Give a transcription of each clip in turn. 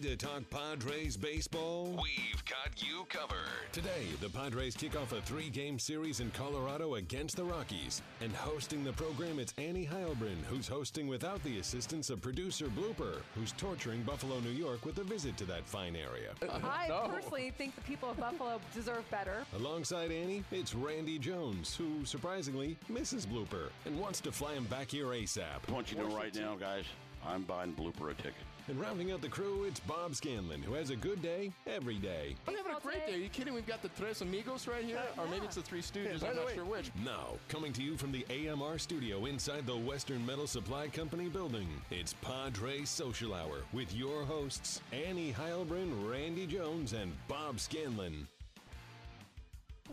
Ready to talk Padres baseball? We've got you covered. Today, the Padres kick off a three game series in Colorado against the Rockies. And hosting the program, it's Annie Heilbrunn, who's hosting without the assistance of producer Blooper, who's torturing Buffalo, New York with a visit to that fine area. I personally think the people of Buffalo deserve better. Alongside Annie, it's Randy Jones, who surprisingly misses Blooper and wants to fly him back here ASAP. I want you to know right now, guys, I'm buying Blooper a ticket. And rounding out the crew, it's Bob Scanlon, who has a good day every day. I'm having a great day. Are you kidding? We've got the Tres Amigos right here, or maybe it's the Three Stooges. I'm not sure which. Now, coming to you from the AMR studio inside the Western Metal Supply Company building, it's Padre Social Hour with your hosts, Annie Heilbrunn, Randy Jones, and Bob Scanlon.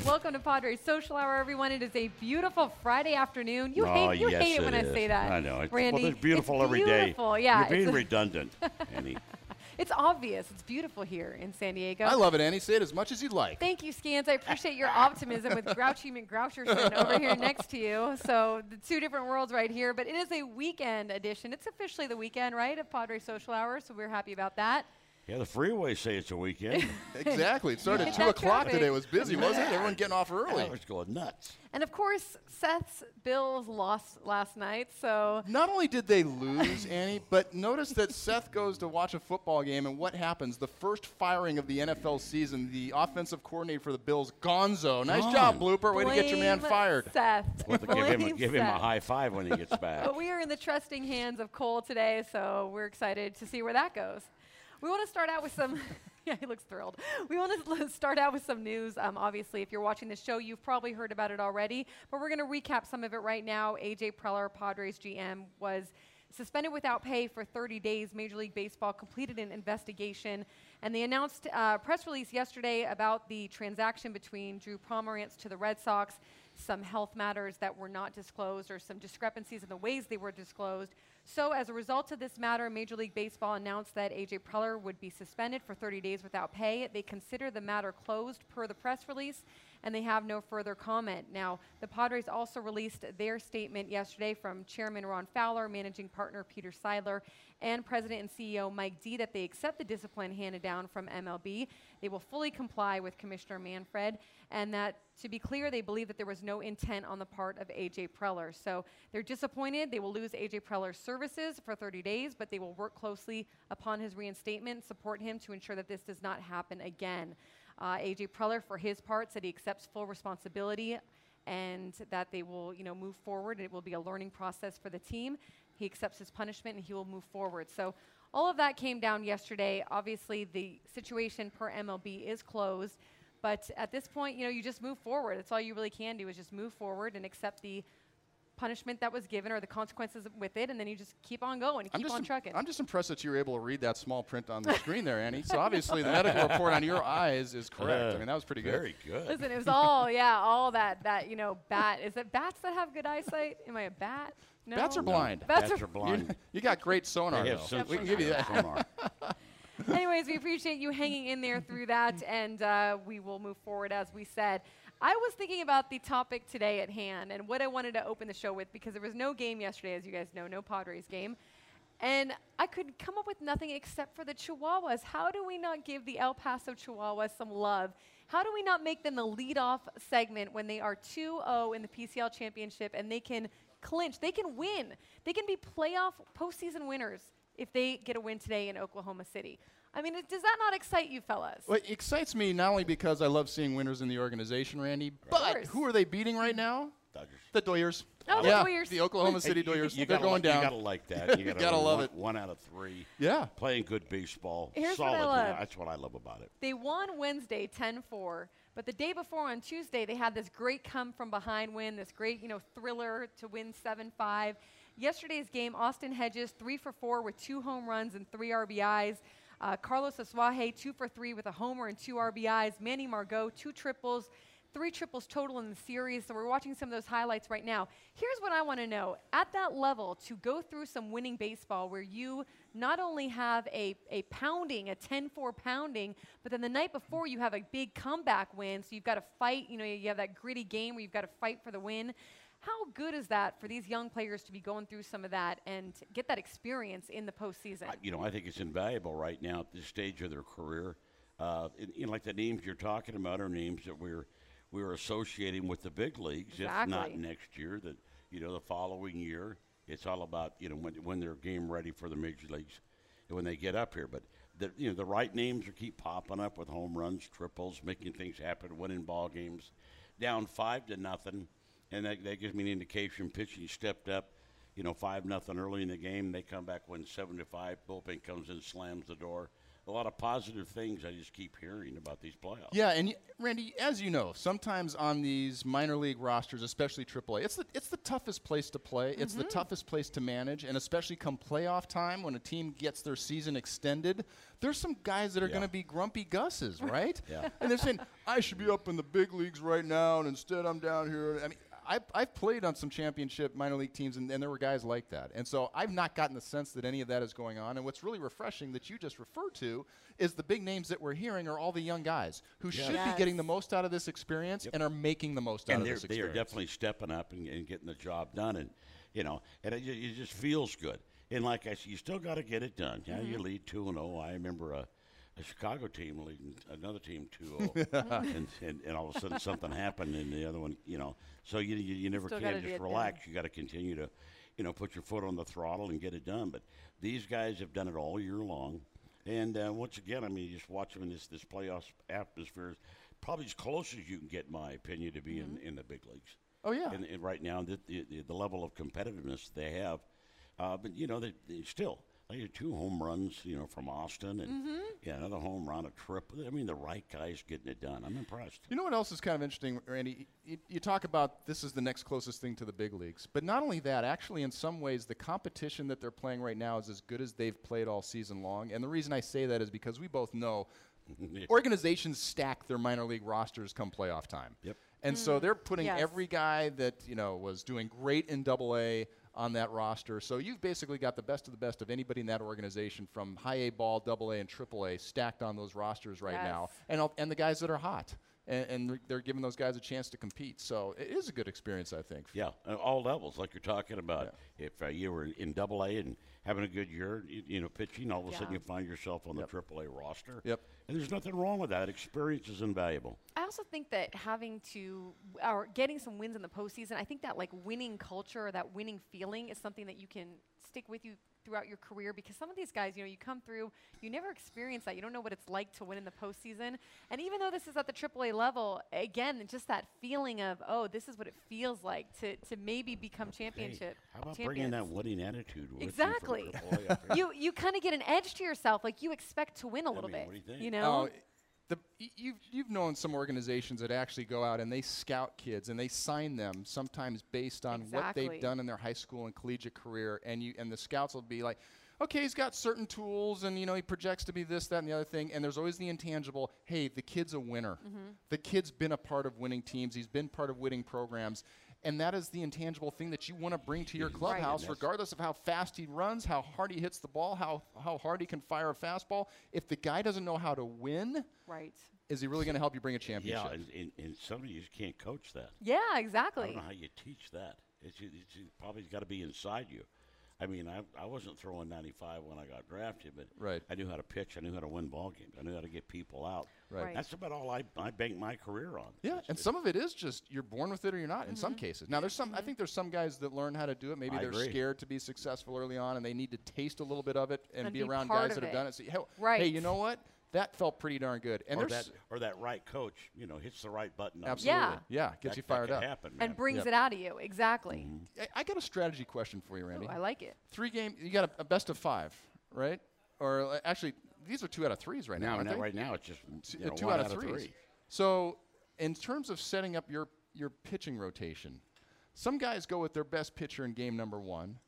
Welcome to Padres Social Hour, everyone. It is a beautiful Friday afternoon. You Oh, hate you yes, hate it when it I say that. I know. It's, Randy. Well, it's beautiful it's every day. beautiful. Yeah, You're being it's, redundant, Annie. it's obvious. It's beautiful here in San Diego. I love it, Annie. Say it as much as you'd like. Thank you, Scans. I appreciate your optimism with Grouchy McGroucherson over here next to you. So the two different worlds right here. But it is a weekend edition. It's officially the weekend, right, of Padre Social Hour. So we're happy about that. Yeah, the freeways say it's a weekend. Exactly. It started Hit at 2 o'clock traffic. today. It was busy, wasn't it? Everyone getting off I early. was going nuts. And of course, Seth's Bills lost last night. So Not only did they lose, Annie, but notice that Seth goes to watch a football game, and what happens? The first firing of the NFL season, the offensive coordinator for the Bills, Gonzo. Nice Gone. job, Blooper. Way to get your man fired. Seth. We'll to give him, Blame give him a high five when he gets back. But we are in the trusting hands of Cole today, so we're excited to see where that goes. We want to start out with some. yeah, he looks thrilled. We want to start out with some news. Um, obviously, if you're watching this show, you've probably heard about it already, but we're going to recap some of it right now. AJ Preller, Padres GM, was suspended without pay for 30 days. Major League Baseball completed an investigation, and they announced a press release yesterday about the transaction between Drew Pomeranz to the Red Sox, some health matters that were not disclosed, or some discrepancies in the ways they were disclosed. So, as a result of this matter, Major League Baseball announced that AJ Preller would be suspended for 30 days without pay. They consider the matter closed per the press release, and they have no further comment. Now, the Padres also released their statement yesterday from Chairman Ron Fowler, Managing Partner Peter Seidler, and President and CEO Mike Dee that they accept the discipline handed down from MLB. They will fully comply with Commissioner Manfred, and that to be clear, they believe that there was no intent on the part of AJ Preller. So they're disappointed. They will lose AJ Preller's services for 30 days, but they will work closely upon his reinstatement, support him to ensure that this does not happen again. Uh, AJ Preller, for his part, said he accepts full responsibility and that they will, you know, move forward. It will be a learning process for the team. He accepts his punishment and he will move forward. So all of that came down yesterday. Obviously, the situation per MLB is closed. But at this point, you know, you just move forward. That's all you really can do is just move forward and accept the punishment that was given or the consequences with it, and then you just keep on going, and I'm keep just, on im- trucking. I'm just impressed that you were able to read that small print on the screen there, Annie. So obviously the medical report on your eyes is correct. I mean, that was pretty good. Very good. Listen, it was all yeah, all that that you know, bat. Is it bats that have good eyesight? Am I a bat? No. Bats are blind. Bats Bats are are blind. You got great sonar, though. sensors We can give you that. their sonar. Anyways, we appreciate you hanging in there through that, and uh, we will move forward as we said. I was thinking about the topic today at hand and what I wanted to open the show with because there was no game yesterday, as you guys know, no Padres game. And I could come up with nothing except for the Chihuahuas. How do we not give the El Paso Chihuahuas some love? How do we not make them the leadoff segment when they are 2 0 in the PCL championship and they can clinch? They can win. They can be playoff postseason winners if they get a win today in Oklahoma City. I mean, it, does that not excite you, fellas? Well, it excites me not only because I love seeing winners in the organization, Randy, but who are they beating right now? Dodgers. The Doyers. Oh, the yeah, Doyers. The Oklahoma City Hey, Doyers. You, They're gotta going like, down. You gotta like that. You gotta, Gotta love one, it. One out of three. Yeah. Playing good baseball. Here's what Solid. I you know, love. that's what I love about it. They won Wednesday 10-4, but the day before on Tuesday they had this great come from behind win, this great, you know, thriller to win 7-5. Yesterday's game, Austin Hedges 3 for 4 with two home runs and 3 RBIs. Uh, Carlos Asuaje 2 for 3 with a homer and 2 RBIs. Manny Margot 2 triples. Three triples total in the series. So we're watching some of those highlights right now. Here's what I want to know. At that level, to go through some winning baseball where you not only have a, a pounding, a 10-4 pounding, but then the night before you have a big comeback win. So you've got to fight, you know, you have that gritty game where you've got to fight for the win. How good is that for these young players to be going through some of that and get that experience in the postseason? I- You know, I think it's invaluable right now at this stage of their career. Uh, and, you know, like the names you're talking about are names that we're we're associating with the big leagues. If not next year, that you know the following year. It's all about you know when when they're game ready for the major leagues, and when they get up here. But the you know the right names are keep popping up with home runs, triples, making things happen, winning ball games. Down five to nothing, and that, that gives me an indication. Pitching stepped up you know, five nothing early in the game. They come back, win seven to five. Bullpen comes in, slams the door. A lot of positive things I just keep hearing about these playoffs. Yeah, and Randy, as you know, sometimes on these minor league rosters, especially AAA, it's the it's the toughest place to play. It's the mm-hmm. toughest place to manage, and especially come playoff time when a team gets their season extended, there's some guys that are Yeah. going to be grumpy Gusses, right? Yeah. And they're saying, "I should be up in the big leagues right now, and instead I'm down here." I mean. I've, I've played on some championship minor league teams, and, and there were guys like that. And so I've not gotten the sense that any of that is going on. And what's really refreshing that you just referred to is the big names that we're hearing are all the young guys who should be getting the most out of this experience and are making the most out of they're, this they are definitely stepping up and, and getting the job done. And, you know, and it, it just feels good. And like I said, you still got to get it done. Yeah, you mm-hmm. lead 2 and 0. I remember a, a Chicago team leading another team 2 0. and, and, and all of a sudden something happened, and the other one, you know. So you, you, you never Still can just relax. You got to continue to, you know, put your foot on the throttle and get it done. But these guys have done it all year long. And uh, once again, I mean, you just watch them in this, this playoff atmosphere. is Probably as close as you can get, in my opinion, to be in, in the big leagues. Oh, yeah. And, and right now, the, the, the level of competitiveness they have, uh, but you know, they, they still two home runs, you know, from Austin, and Mm-hmm. yeah, another home run, a trip. I mean, the right guys getting it done. I'm impressed. You know what else is kind of interesting, Randy? You, you talk about this is the next closest thing to the big leagues, but not only that, actually, in some ways, the competition that they're playing right now is as good as they've played all season long. And the reason I say that is because we both know organizations stack their minor league rosters come playoff time. Yep. And so they're putting Yes. every guy that you know was doing great in Double A on that roster. So you've basically got the best of the best of anybody in that organization, from high A ball, Double A, and Triple A, stacked on those rosters right now, and and the guys that are hot, and, and they're- they're giving those guys a chance to compete. So it is a good experience, I think. Yeah, uh, all levels, like you're talking about. If uh, you were in Double A and having a good year, you, you know, pitching, all of a sudden you find yourself on the Triple A roster. Yep. And there's nothing wrong with that. Experience is invaluable. I also think that having to or getting some wins in the postseason, I think that like winning culture or that winning feeling is something that you can stick with you throughout your career because some of these guys, you know, you come through, you never experience that. You don't know what it's like to win in the postseason. And even though this is at the AAA level, again, just that feeling of, oh, this is what it feels like to, to maybe become championship. Hey, how about bringing that winning attitude with Exactly. you? You you kind of get an edge to yourself, like you expect to win a little mean, bit. what do you think? know, Oh, the, you've, you've known some organizations that actually go out and they scout kids and they sign them sometimes based on what they've done in their high school and collegiate career. And, you, and the scouts will be like, okay, he's got certain tools and, you know, he projects to be this, that, and the other thing. And there's always the intangible, hey, the kid's a winner. Mm-hmm. The kid's been a part of winning teams. He's been part of winning programs. And that is the intangible thing that you want to bring to your clubhouse, That's- regardless of how fast he runs, how hard he hits the ball, how, how hard he can fire a fastball. If the guy doesn't know how to win, right? is he really going to help you bring a championship? Yeah, and, and, and some of you just can't coach that. Yeah, exactly. I don't know how you teach that. It's, it's probably got to be inside you. I mean, I, I wasn't throwing 95 when I got drafted, but Right. I knew how to pitch. I knew how to win ball games. I knew how to get people out. Right. Right. That's about all I, I banked my career on. Yeah, It's- and some of it is just you're born with it or you're not. In some mm-hmm. cases, now there's some. I mm-hmm. think there's some guys that learn how to do it. Maybe I they're agree. scared to be successful early on, and they need to taste a little bit of it and, And be, be around guys of that have it. done it. So, hey, hey, you know what? That felt pretty darn good. And or that, or that right coach, you know, hits the right button. absolutely, Yeah. yeah, gets That- you that fired up. Happen, and brings Yep. it out of you. Exactly. I, I got a strategy question for you, Ooh, Randy. I like it. Three game, you got a, a best of five, right? Or uh, actually, these are two out of threes right now. now, aren't right now, it's just Two- you uh, know, two one out of threes. three. So, in terms of setting up your your pitching rotation, some guys go with their best pitcher in game number one.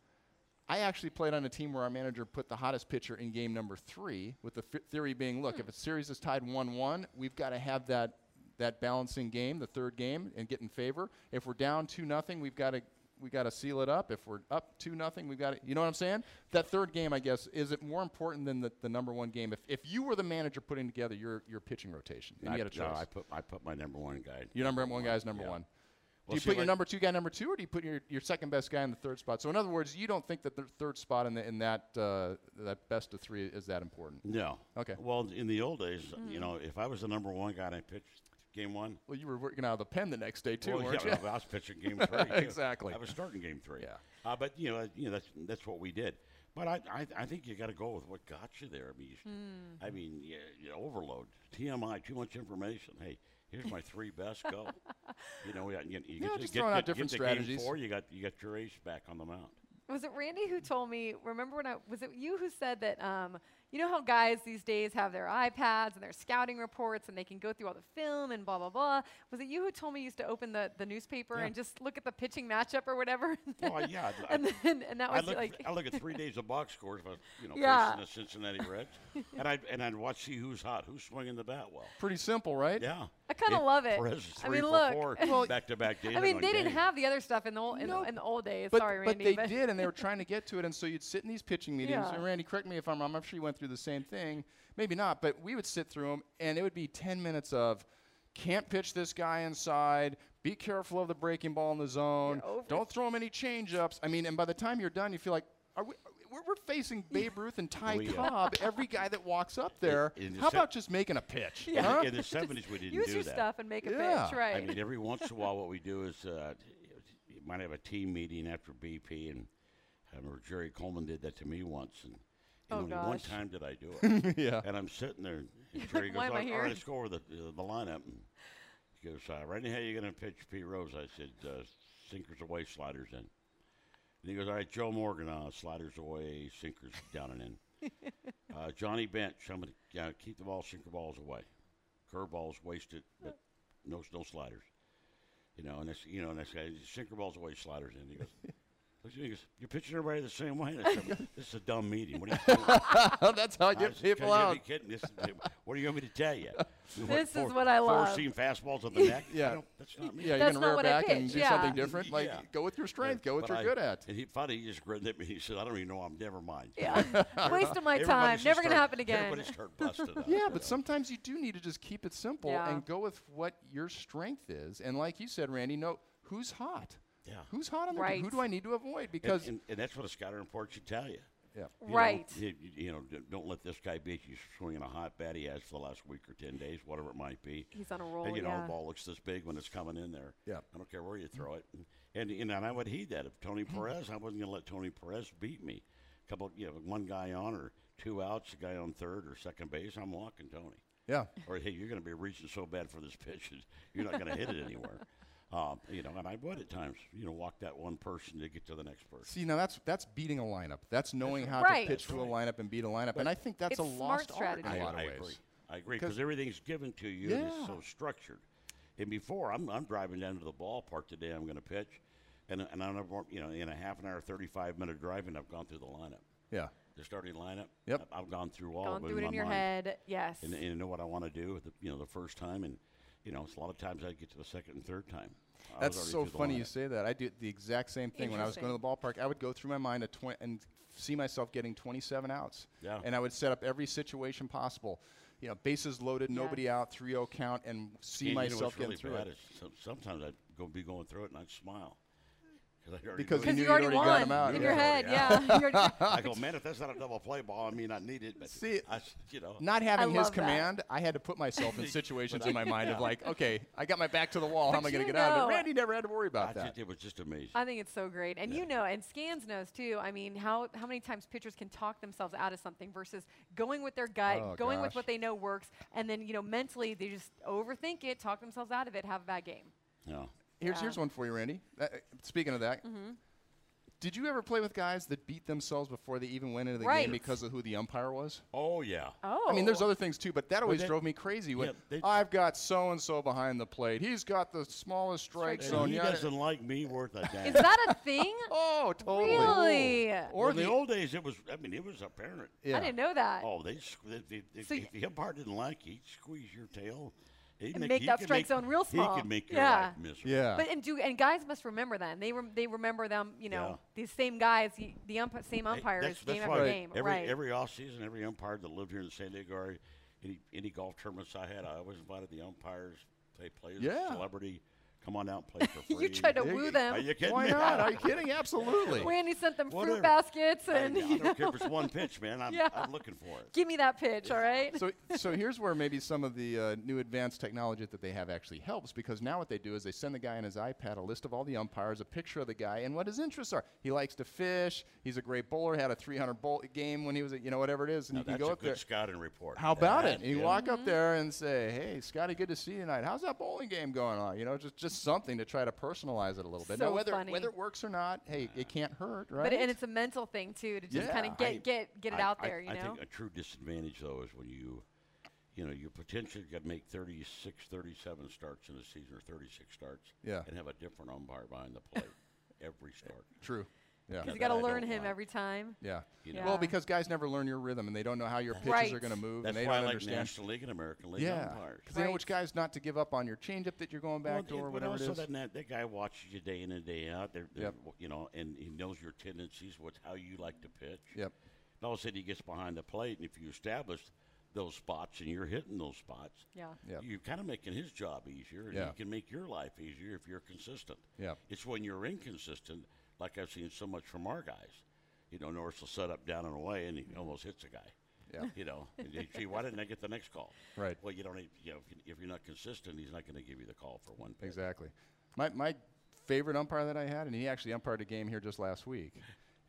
I actually played on a team where our manager put the hottest pitcher in game number three, with the f- theory being, look, hmm. if a series is tied one-one, we've got to have that that balancing game, the third game, and get in favor. If we're down two nothing, we've got to we got to seal it up. If we're up two nothing, we've got to. You know what I'm saying? That third game, I guess, is it more important than the, the number one game? If, if you were the manager putting together your, your pitting rotation, I, you had a no, I put I put my number one guy. your number one guy is number yeah. one. Do you see, put your number two guy number two, or do you put your, your second best guy in the third spot? So in other words, you don't think that the third spot in, the, in that uh, that best of three is that important? No. Okay. Well, in the old days, Mm. you know, if I was the number one guy and I pitched game one, Well, you were working out of the pen the next day too, well, weren't yeah, you? I was pitching game three. too. Exactly. I was starting game three. Yeah. Uh, but you know, you know, that's that's what we did. But I, I, I think you got to go with what got you there. I mean, you- Hmm. I mean, yeah, yeah, overload, TMI, too much information. Hey, here's my three best. Go. you know, you, you, you Yeah, get, just get, throwing out get- get different strategies. Game four, you got you got your ace back on the mound. Was it Randy who told me? Remember when I was it you who said that? Um, you know how guys these days have their iPads and their scouting reports, and they can go through all the film and blah blah blah. Was it you who told me you used to open the, the newspaper Yeah. and just look at the pitching matchup or whatever? Well, yeah, I- and then and that I was look, like I look at three days of box scores, but you know, Yeah. facing the Cincinnati Reds, and I and I'd watch see who's hot, who's swinging the bat well. Pretty simple, right? Yeah, I kinda love it. I mean, look. Well, back-to-back days. I mean, they didn't game. have the other stuff in the old, in, No. the, in the old days. But, Sorry, but Randy. they did, and they were trying to get to it, and so you'd sit in these pitching meetings. Yeah. And Randy, correct me if I'm wrong. I'm sure you went through the same thing. Maybe not, but we would sit through them, and it would be 10 minutes of can't pitch this guy inside. Be careful of the breaking ball in the zone. Don't throw him any changeups. I mean, and by the time you're done, you feel like, are we? We're, we're facing Babe Ruth and Ty We, uh, Cobb. Every guy that walks up there. in the how se- about just making a pitch? Yeah. huh? In the seventies, we didn't Use do your that. stuff and make a Yeah. pitch, right? I mean, every once in a while, what we do is uh, you might have a team meeting after BP, and I remember Jerry Coleman did that to me once, and, and Oh, only one time did I do it. yeah. And I'm sitting there, and like, Jerry "Why goes, am I "All- all here?" right, let's go over the, uh, the lineup. And he goes, uh, Randy, how you going to pitch Pete Rose? I said, uh, sinkers away, sliders in. And he goes, all right, Joe Morgan, uh, sliders away, sinkers down and in. uh, Johnny Bench, I'm going to uh, keep the ball, sinker balls away. Curveballs, wasted, but no, no sliders. You know, and this, you know, and this guy, sinker balls away, sliders in. He goes, looks at me, he goes, you're pitching everybody the same way. And I said, this is a dumb meeting. What are you doing? That's how you I get said, people "You gotta out. be kidding. This is, what do you want me to tell you? This is what I love. Four seam fastballs at the neck. Yeah. that's not me. Yeah, you're gonna rear what I back and do yeah. something different. Like, Yeah. go with your strength. Go with But what I- you're good at. And he finally he just grinned at me. He said, "I don't even know. I'm never mind." yeah. Waste of my time. Never gonna start- happen again. Everybody start busting up. Yeah, but know. sometimes you do need to just keep it simple and go with what your strength is. And like you said, Randy, know who's hot. Yeah. Who's hot on the Right. Who do I need to avoid? Because and, and that's what a scouting report should tell you. yeah. You Right. you, you- you know, don't let this guy beat you swinging a hot bat he has for the last week or ten days, whatever it might be. He's on a roll, And you know, yeah. the ball looks this big when it's coming in there. Yeah. I don't care where you throw it. And and, and, and I would heed that. If Tony mm-hmm. Perez, I wasn't going to let Tony Perez beat me. A couple, you know, one guy on or two outs, a guy on third or second base, I'm walking Tony. Yeah. Or hey, you're going to be reaching so bad for this pitch, you're not going to hit it anywhere. Um, you know, and I would at times, you know, walk that one person to get to the next person. See, now that's that's beating a lineup. That's knowing how Right. to pitch to a lineup and beat a lineup. and I think that's a smart lost art in strategy. a lot of I ways. agree. I agree 'Cause- because everything's given to you and it's so structured. And before, I'm, I'm driving down to the ballpark today. I'm going to pitch, and and I'm never- you know in a half an hour, 35 minute driving, I've gone through the lineup, Yeah. the starting lineup. Yep. I've, I've gone through all Gone of it through in it in my your mind. head. Yes. and, and know what I want to do. The, you know, the first time, and you know, it's a lot of times I'd get to the second and third time. I That's so funny you say that. I did the exact same thing when I was going to the ballpark. I would go through my mind a twi- and see myself getting 27 outs. Yeah. And I would set up every situation possible. You know, bases loaded, nobody out, 3-0 count, and see And you know myself getting really through bad it. is sometimes I'd go be going through it and I'd smile. 'Cause I'd already Because knew you it. Because knew you you'd already already got won 'em out, in yeah. your head. Yeah. Yeah. I go, man, if that's not a double play ball, I mean, I need it. But See, I, s- you know, Not having his love that. command, I had to put myself in situations in my mind of like, okay, I got my back to the wall. How am I going to you get out of it? Randy never had to worry I about that. just, it was just amazing. I think it's so great, and you know, and Scans knows too. I mean, how how many times pitchers can talk themselves out of something versus going with their gut, Oh, going with what they know works, and then you know mentally they just overthink it, talk themselves out of it, have a bad game. yeah. Here's Yeah. here's one for you, Randy. Uh, speaking of that, Mm-hmm. did you ever play with guys that beat themselves before they even went into the Right. game because of who the umpire was? Oh yeah. Oh, I mean, there's other things too, but that always they- drove me crazy. When yeah, they- I've got so and so behind the plate, he's got the smallest strike Strike zone. And he yeah. doesn't like me worth a damn. Is that a thing? Oh, totally. really? Or Or in the, the- old days, it was. I mean, it was apparent. Yeah. I didn't know that. Oh, they, they, they, they So if y- the umpire didn't like you, he'd squeeze your tail. He'd And make that strike make- zone real small. He could make your Yeah. life miserable. Yeah. But and do and guys must remember them. They rem- they remember them. You know, Yeah. these same guys, y- the ump- same Hey, umpires, that's- game that's after why game. Every right. every off season, every umpire that lived here in the San Diego area, any any golf tournaments I had, I always invited the umpires. They play as Yeah. a celebrity come on out and play for free. you tried to woo you- them. Are you kidding Why me? not? Are you kidding? Absolutely. Randy sent them fruit baskets I, and I you know, don't care if it's one pitch, man. I'm, Yeah. I'm looking for it. give me that pitch, all right? so, so here's where maybe some of the uh, new advanced technology that they have actually helps because now what they do is they send the guy on his iPad a list of all the umpires, a picture of the guy, and what his interests are. He likes to fish. He's a great bowler. Had a 300 bowl game when he was, at, you know, whatever it is, and Now, you can that's go a up good there. scouting report. How about That, it? You yeah. walk up there and say, "Hey, Scotty, good to see you tonight. How's that bowling game going on?" You know, just just something to try to personalize it a little bit. So now, whether funny. whether it works or not, hey, it can't hurt, right? But and it's a mental thing too to just kind of get I- get get it I- out I- there, you I know. think a true disadvantage, though, is when you, you know, you potentially could make 36, 37 starts in a season or 36 starts Yeah. and have a different umpire behind the plate every start. true. Yeah. Because you that got to learn him like. every time. Yeah. You know. Well, because guys never learn your rhythm and they don't know how your pitches Right. are going to move That's and they why I don't like understand. National League and American League Yeah, umpires. because they know which guys not to give up on your changeup that you're going back Well, door, but whatever also is. That, that, that guy watches you day in and day out. They're, they're, Yep. You know, and he knows your tendencies, what's how you like to pitch. Yep. And all of a sudden, he gets behind the plate, and if you establish those spots and you're hitting those spots, Yeah. Yep. you're kind of making his job easier, and Yeah. you can make your life easier if you're consistent. Yep. It's when you're inconsistent, like I've seen so much from our guys. You know, Norris will set up down and away, and he mm-hmm. almost hits a guy. Yeah. You know, and you gee, why didn't I get the next call? Right. Well, you don't. Need, you know, if, you, if you're not consistent, he's not going to give you the call for one pitch. Exactly. My my favorite umpire that I had, and he actually umpired a game here just last week,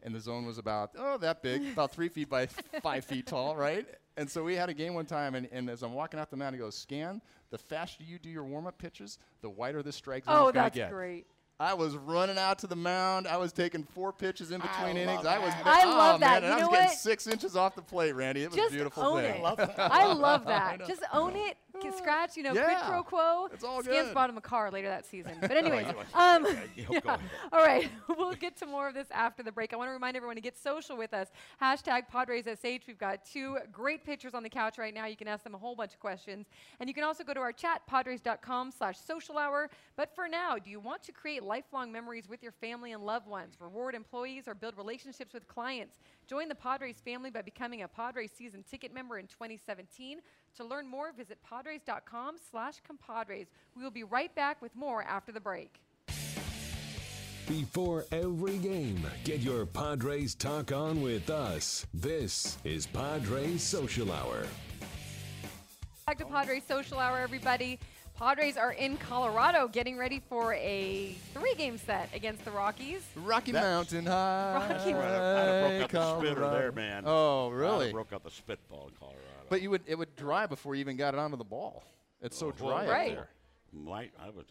and the zone was about oh that big, about three feet by five feet tall, right? And so we had a game one time, and, and as I'm walking out the mound, he goes, "Scan. The faster you do your warm up pitches, the wider the strike zone Oh, is going to get." Oh, that's great. I was running out to the mound. I was taking four pitches in between I innings. love I was. that. I oh, love that. Man, and You I was know getting what? six inches off the plate, Randy. It was Just a beautiful own thing. it. love that. I love that. know. Just own it. Scratch, you know, quid pro quo. It's all Scans good. bought him a car later that season. But anyways, um, yeah, all right, we'll get to more of this after the break. I want to remind everyone to get social with us. Hashtag PadresSH. We've got two great pictures on the couch right now. You can ask them a whole bunch of questions. And you can also go to our chat, padres.com slash social hour. But for now, do you want to create lifelong memories with your family and loved ones, reward employees, or build relationships with clients? Join the Padres family by becoming a Padres season ticket member in 2017. To learn more, visit padres.com slash compadres. We will be right back with more after the break. Before every game, get your Padres talk on with us. This is Padres Social Hour. Back to Padres Social Hour, everybody. Padres are in Colorado getting ready for a three game set against the Rockies. Rocky That's- Mountain High. Rocky I'd have, I'd broke out the spitter there, man. Oh, I'd really? broke out the spitball in Colorado. But you would it would dry before you even got it onto the ball. It's so oh, Well, dry Right. up there. My, I was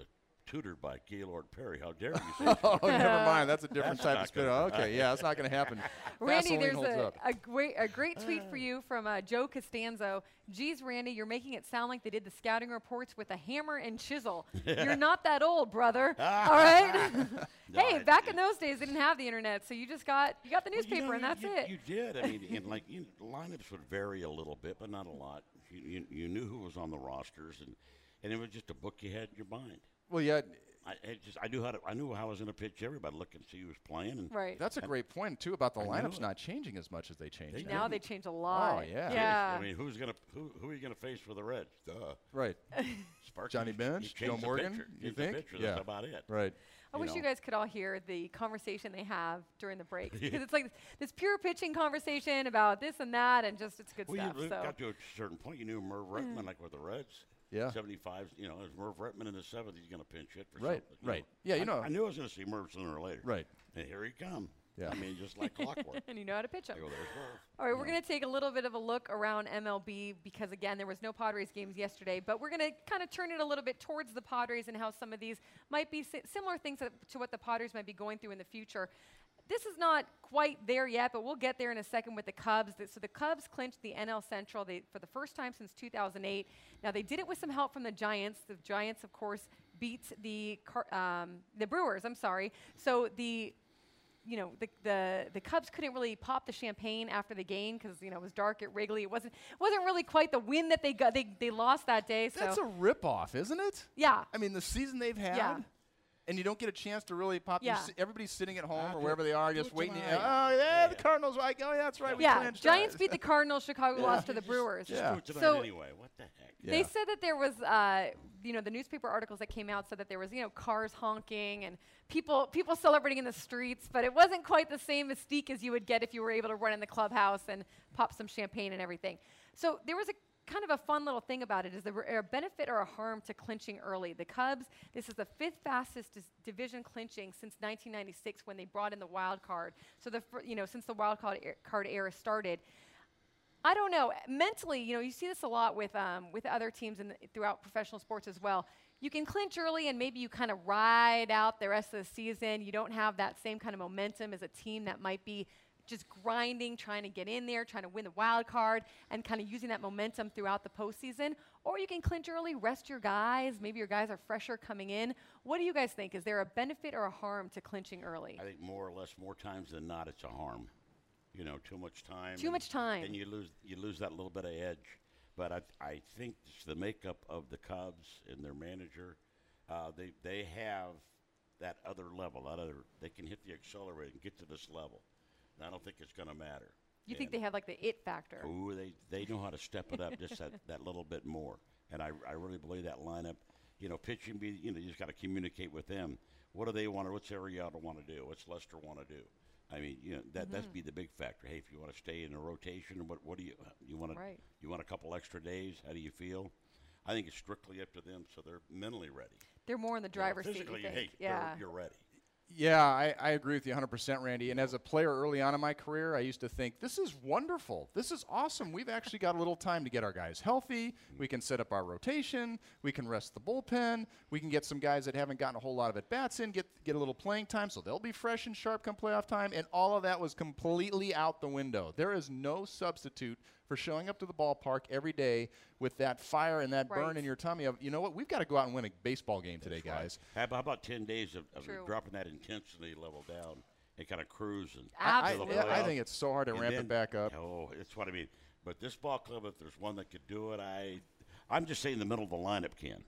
tutored by Gaylord Perry. How dare you say that? Oh, never mind. That's a different That's type of spitter. gonna- Okay, yeah, that's not going to happen. Randy, Vaseline there's holds a, up. a great a great tweet for you from uh, Joe Costanzo. Geez, Randy, you're making it sound like they did the scouting reports with a hammer and chisel. you're not that old, brother. All right. No, hey, I- back in those days, they didn't have the internet, so you just got you got the Well, you newspaper, know, and you- that's you, it. You did. I mean, and like you know, lineups would vary a little bit, but not a lot. You, you, you knew who was on the rosters, and, and it was just a book you had in your mind. Well, yeah, I it just I knew how to I knew how I was going to pitch everybody, look and see who was playing. And right. that's a great point too about the I lineups it. not changing as much as they changed. They now. now they change a oh, lot. yeah. Yeah. I mean, who's gonna who who are you gonna face for the Reds? Duh. Right, Sparky, Johnny he Bench, changed Joe the Morgan, pitcher. you Changed the think? pitcher, Yeah. That's about it. right. I you wish you know. guys could all hear the conversation they have during the break because it's like this pure pitching conversation about this and that, and just it's good Well, stuff. you So got to a certain point. You knew Merv Rettenmund, mm-hmm. like with the Reds. Yeah. 75, you know, as Merv Rettenmund in the seventh, he's going to pinch hit for Right, something. you right. Yeah, you I- know- I knew I was going to see Merv sooner or later. Right. And here he come. Yeah. I mean, just like clockwork. and you know how to pitch them. I go, there's Merv. All right, we're going to take a little bit of a look around MLB because, again, there was no Padres games yesterday, but we're going to kind of turn it a little bit towards the Padres and how some of these might be si- similar things that, to what the Padres might be going through in the future. This is not quite there yet, but we'll get there in a second with the Cubs. So the Cubs clinched the NL Central they, for the first time since 2008. Now they did it with some help from the Giants. The Giants, of course, beat the um, the Brewers. I'm sorry. So the you know the, the the Cubs couldn't really pop the champagne after the game because you know it was dark at Wrigley. It wasn't wasn't really quite the win that they got. They they lost that day. So That's a ripoff, isn't it? yeah, I mean, the season they've had, Yeah. And you don't get a chance to really pop. you Yeah. si- everybody's sitting at home Ah, or wherever they are, just waiting. to- tonight. oh, yeah, Yeah. the Cardinals. Like, oh, yeah, that's right. Yeah, clinched. Giants Uh, beat the Cardinals. Chicago lost to the Just- Brewers. Just Yeah. do it So- anyway. What the heck? They said that there was, uh, you know, the newspaper articles that came out said that there was, you know, cars honking and people people celebrating in the streets, but it wasn't quite the same mystique as you would get if you were able to run in the clubhouse and pop some champagne and everything. So there was a kind of a fun little thing about it is there a benefit or a harm to clinching early. The Cubs, this is the fifth fastest division clinching since 1996 when they brought in the wild card. So the you know since the wild card er- card era started. I don't know. Mentally, you know, you see this a lot with um, with other teams and throughout professional sports as well. You can clinch early, and maybe you kind of ride out the rest of the season. You don't have that same kind of momentum as a team that might be just grinding, trying to get in there, trying to win the wild card, and kind of using that momentum throughout the postseason. Or you can clinch early, rest your guys. Maybe your guys are fresher coming in. What do you guys think? Is there a benefit or a harm to clinching early? I think more or less, more times than not, it's a harm. You know, too much time. Too much time. And you lose you lose that little bit of edge. But I I think it's the makeup of the Cubs and their manager, uh, they they have that other level, that other they can hit the accelerator and get to this level. And I don't think it's going to matter. You think they have like the it factor? Ooh, they they know how to step it up just that, that little bit more. And I, I really believe that lineup, you know, pitching be you know, you just got to communicate with them. What do they want to what's Arrieta want to do? What's Lester want to do? I mean, you know, that Mm-hmm. that's be the big factor. Hey, if you want to stay in a rotation, what what do you you want to Right. you want a couple extra days? How do you feel? I think it's strictly up to them, so they're mentally ready. They're more in the You know, driver's seat. Physically, hey, yeah. you're ready. Yeah, I, I agree with you 100%, Randy. And as a player early on in my career, I used to think, this is wonderful. This is awesome. We've actually got a little time to get our guys healthy. We can set up our rotation. We can rest the bullpen. We can get some guys that haven't gotten a whole lot of at bats in, get, get a little playing time, so they'll be fresh and sharp come playoff time. And all of that was completely out the window. There is no substitute for showing up to the ballpark every day with that fire and that burn in your tummy of, you know what, we've got to go out and win a baseball game today, guys. How about, how about ten days of, of dropping that intensity level down and kind of cruising? I, I, I think it's so hard to And ramp then- it back up. Oh, that's what I mean. But this ball club, if there's one that could do it, I, I'm just saying the middle of the lineup can.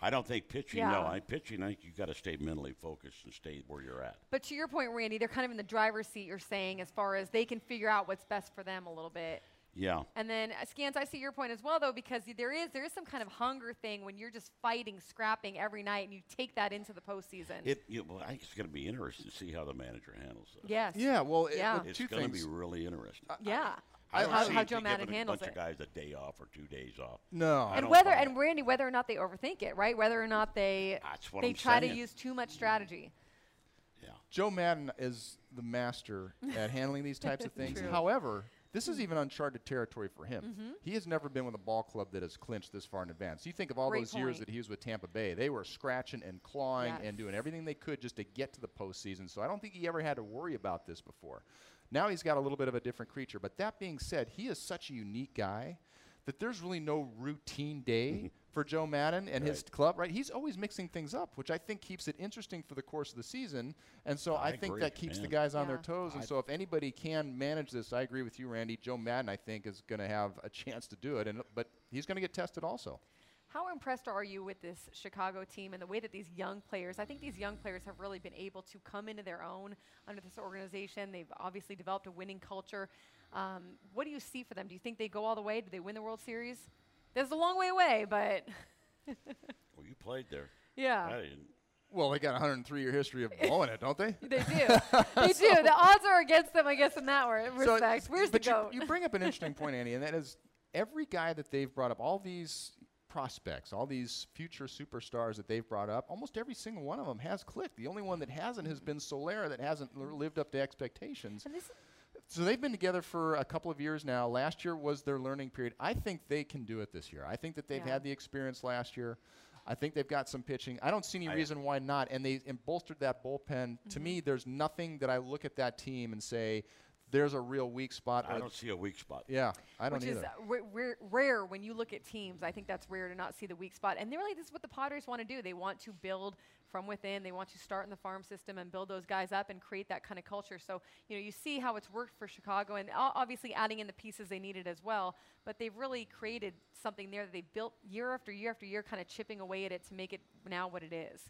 I don't think pitching. No, Yeah. I pitching. I think you got to stay mentally focused and stay where you're at. But to your point, Randy, they're kind of in the driver's seat. You're saying as far as they can figure out what's best for them a little bit. Yeah. And then uh, scans, I see your point as well, though, because there is there is some kind of hunger thing when you're just fighting, scrapping every night, and you take that into the postseason. It. You well, I think it's going to be interesting to see how the manager handles this. yes. Yeah, well, it- Yeah. look, It's two going to things. be really interesting. Yeah. I don't how, see how it Joe giving Maddon a handles bunch it. of guys a day off or two days off. no, I and don't whether buy and. Randy, whether or not they overthink it, right? Whether or not they That's what they I'm try to saying. use too much strategy. Yeah. Joe Maddon is the master at handling these types of things. True. However, this is even uncharted territory for him. Mm-hmm. He has never been with a ball club that has clinched this far in advance. You think of all Great those years that he was with Tampa Bay; they were scratching and clawing Yes. and doing everything they could just to get to the postseason. So I don't think he ever had to worry about this before. Now he's got a little bit of a different creature. But that being said, he is such a unique guy that there's really no routine day for Joe Maddon and his club, right? He's always mixing things up, which I think keeps it interesting for the course of the season. And so I, I think agree, that keeps the guys on their toes. And I- so if anybody can manage this, I agree with you, Randy. Joe Maddon, I think, is going to have a chance to do it. And but he's going to get tested also. How impressed are you with this Chicago team and the way that these young players, I think these young players have really been able to come into their own under this organization. They've obviously developed a winning culture. Um, what do you see for them? Do you think they go all the way? Do they win the World Series? There's a long way away, but Well, you played there. yeah. I didn't. Well, they got a 103 year history of blowing it, don't they? They do. they do. The odds are against them, I guess, in that wor- So, respect. Where's the but you- goat? You, bring up an interesting point, Andy, and that is every guy that they've brought up, all these prospects, all these future superstars that they've brought up, almost every single one of them has clicked. The only one that hasn't has been Solera that hasn't l- lived up to expectations. And this- So they've been together for a couple of years now. Last year was their learning period. I think they can do it this year. I think that they've Yeah. had the experience last year. I think they've got some pitching. I don't see any I- reason why not. And they and bolstered that bullpen. To mm-hmm. me, there's nothing that I look at that team and say there's a real weak spot. I don't see a weak spot. yeah, I don't which either. Which is uh, ra- rare, rare when you look at teams. I think that's rare to not see the weak spot. And really, this is what the Padres want to do. They want to build from within. They want to start in the farm system and build those guys up and create that kind of culture. So, you know, you see how it's worked for Chicago and o- obviously adding in the pieces they needed as well. But they've really created something there that they built year after year after year, kind of chipping away at it to make it now what it is.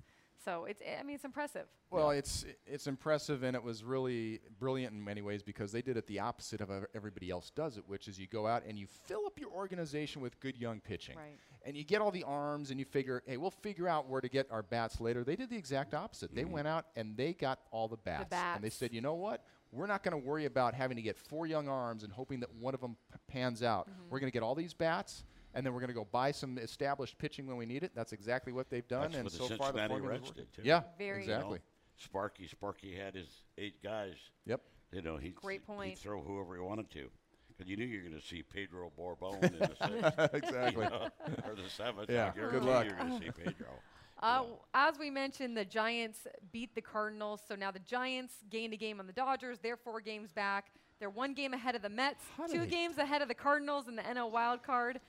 So it's I mean it's impressive. Well, it's it's impressive, and it was really brilliant in many ways because they did it the opposite of everybody else does it, which is you go out and you fill up your organization with good young pitching, Right. and you get all the arms, and you figure, hey, we'll figure out where to get our bats later. They did the exact opposite. They went out and they got all the bats, and they said, you know what? We're not going to worry about having to get four young arms and hoping that one of them p- pans out. Mm-hmm. We're going to get all these bats. And then we're going to go buy some established pitching when we need it. That's exactly what they've done, That's and what the so far the Cincinnati formula's Reds working. did, too. Yeah, Very- You know, exactly. Sparky, Sparky had his eight guys. Yep. You know, he Great point. He'd throw whoever he wanted to, because you knew you were going to see Pedro Borbon in the sixth, exactly. you know, or the seventh. Yeah, I good luck. You're going to see Pedro. Uh, As we mentioned, the Giants beat the Cardinals, so now the Giants gained a game on the Dodgers. They're four games back. They're one game ahead of the Mets, How two games ahead of the Cardinals in the NL wild card.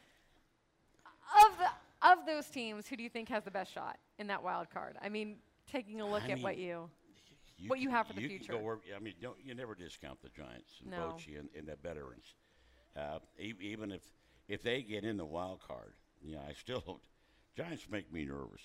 Of the of those teams, who do you think has the best shot in that wild card? I mean, taking a look I at what mean, you. What you have for the you future. Can go where, I mean, don't, you never discount the Giants and No. Bochy and, and the veterans. Uh, e- even if if they get in the wild card, you know, I still. Giants make me nervous.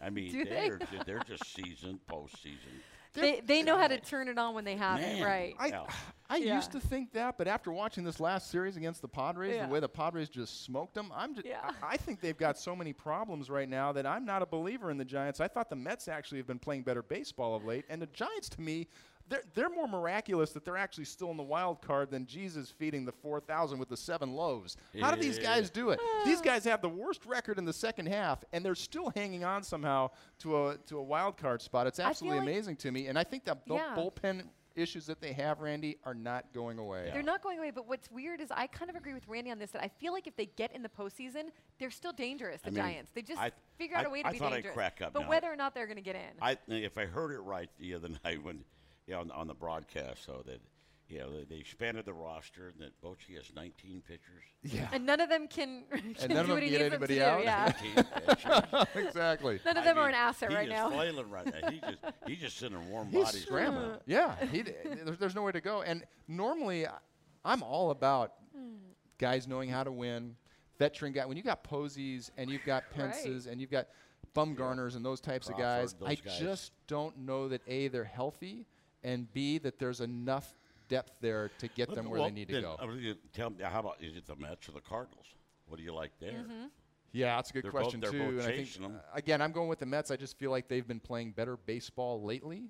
I mean, Do they? they're ju- they're just season postseason. They, they know how to turn it on when they have Man, it, right? I, Yeah. I Yeah. used to think that, but after watching this last series against the Padres, Yeah. the way the Padres just smoked them, I'm just, Yeah. I, I think they've got so many problems right now that I'm not a believer in the Giants. I thought the Mets actually have been playing better baseball of late, and the Giants, to me, they're, they're more miraculous that they're actually still in the wild card than Jesus feeding the 4,000 with the seven loaves. How do these guys do it? these guys have the worst record in the second half, and they're still hanging on somehow to a to a wild card spot. It's absolutely like- amazing to me, and I think that the Yeah. bullpen issues that they have, Randy, are not going away. They're not going away, but what's weird is I kind of agree with Randy on this that I feel like if they get in the postseason, they're still dangerous. The I mean, Giants, they just I- figure out I- a way to I be thought I'd dangerous. crack up but now. whether or not they're going to get in, I if I heard it right the other night when, you know, on, on the broadcast, so that, you know, they, they expanded the roster and that Bochy has 19 pitchers. Yeah, and none of them can, can none of them what get needs them anybody do. out? Yeah, exactly. none of I them are an asset he right is now. flailing right now. He just he's just sitting in warm He's bodies. scrambling. Uh. yeah, he, d- there's, there's nowhere to go. And normally, I- I'm all about hmm. guys knowing how to win, veteran guy. When you got Poseys and you've got Right. Pences and you've got Bumgarners and those types of guys, Crawford, I guys. just don't know that a they're healthy and b that there's enough depth there to get them where Well, they need to go. I was tell me, how about is it the Mets or the Cardinals? What do you like there? Mm-hmm. Yeah, that's a good They're both- question they're too. both and I think chasing 'em. uh, again, I'm going with the Mets. I just feel like they've been playing better baseball lately,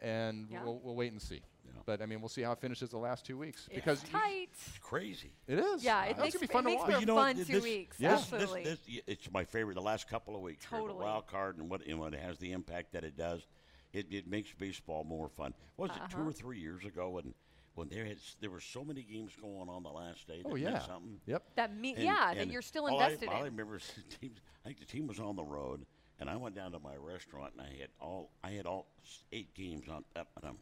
and Yeah. we'll, we'll wait and see. Yeah. But I mean, we'll see how it finishes the last two weeks It's because tight. It's crazy. it is. Yeah, it makes, gonna be it fun to makes watch. for you know fun th- two this- weeks. Yeah. This, this, Absolutely. this, it's my favorite. The last couple of weeks, here, Totally. the wild card and what and when it has the impact that it does, it, it makes baseball more fun. Was it two Uh-huh. or three years ago when when there had there were so many games going on the last day? Oh that meant yeah. something. Yep. that me, And- yeah, that and you're still all invested I, all I remember is the teams. I think the team was on the road, and I went down to my restaurant and I had all I had all eight games on, up, and I'm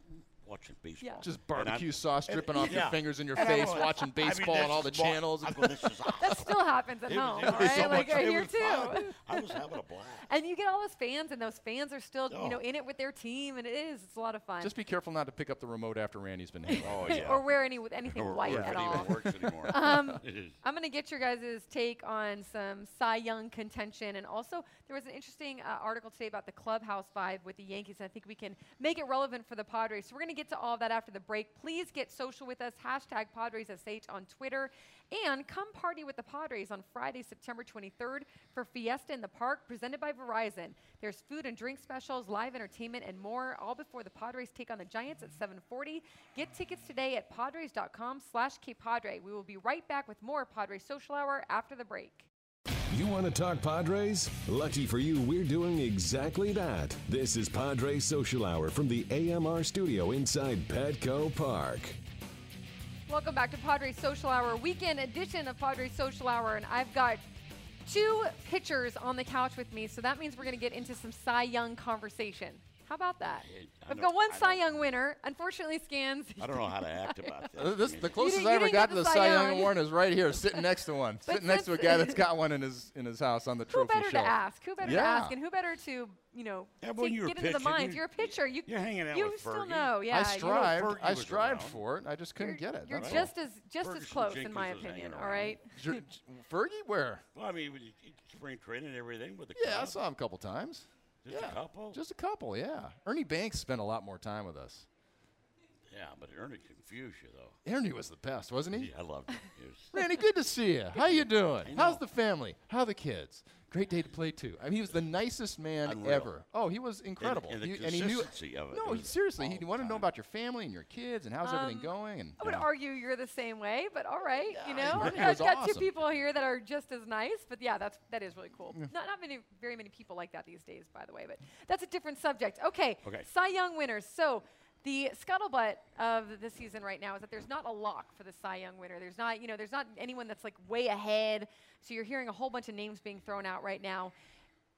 watching baseball. Just barbecue sauce and- dripping off your fingers in your And I'm face, going, watching I mean, baseball on all the is channels. Go, that still happens at It was- home, it was right? so like much- right here too. fun. I was having a blast. And you get all those fans, and those fans are still, you know, Oh. in it with their team, and it is. It's a lot of fun. Just be careful not to pick up the remote after Randy's been hitting. Oh yeah. or wear any anything Or- white or at all. even works anymore. Um, I'm going to get your guys' take on some Cy Young contention. And also, there was an interesting uh, article today about the clubhouse vibe with the Yankees. And I think we can make it relevant for the Padres. So we're going to get to all of that after the break. Please get social with us, hashtag PadresSH on Twitter. And come party with the Padres on Friday, September 23rd for Fiesta in the Park, presented by Verizon. There's food and drink specials, live entertainment, and more, all before the Padres take on the Giants at 740. Get tickets today at padres.com slash kpadre. We will be right back with more Padres Social Hour after the break. You want to talk Padres? Lucky for you, we're doing exactly that. This is Padres Social Hour from the AMR studio inside Petco Park. Welcome back to Padres Social Hour, weekend edition of Padres Social Hour, and I've got two pitchers on the couch with me, so that means we're going to get into some Cy Young conversation. How about that? I- I I've got one I Cy Young winner. Unfortunately, Scans. I don't know how to act about this. This, the closest I ever got to the the Cy Cy Young Young. Award is right here, sitting next to one, sitting next to a guy that's got one in his in his house on the Who trophy better to shelf. ask? Who better to ask? And who better to, you know, Yeah, when take- you were get into the pitching, minds? you- You're a pitcher. You, you're hanging out you with still Fergie. know. Yeah, I you- strived. Fergie I was strived around. for it. I just couldn't You're, get it. you're that's just as just as Ferguson close, in my opinion. hanging All around. right. all. Jer- Fergie, where? Well, I mean, when you- you spring training and everything with the Yeah, I saw him a couple times. Just yeah, a couple. Just a couple, yeah. Ernie Banks spent a lot more time with us. Yeah, but Ernie confused you though. Ernie was the best, wasn't he? Yeah, I loved it. It Randy, good to see you. How you doing? How's the family? How the kids? Great day to play too. I mean, he was the nicest man Unreal. ever. Oh, he was incredible. and the He- he knew. consistency of it No, he, seriously, he the wanted to know about your family and your kids and how's everything Um, going. And I would yeah. argue you're the same way, but all right, you know, Ernie I've was got two people here that are just as nice. But yeah, that's that is really cool. Not not many, very many people like that these days, by the way. But that's a different subject. Okay, Okay. Cy Young winners. So the scuttlebutt of the season right now is that there's not a lock for the Cy Young winner. There's not, you know, there's not anyone that's like way ahead. So you're hearing a whole bunch of names being thrown out right now.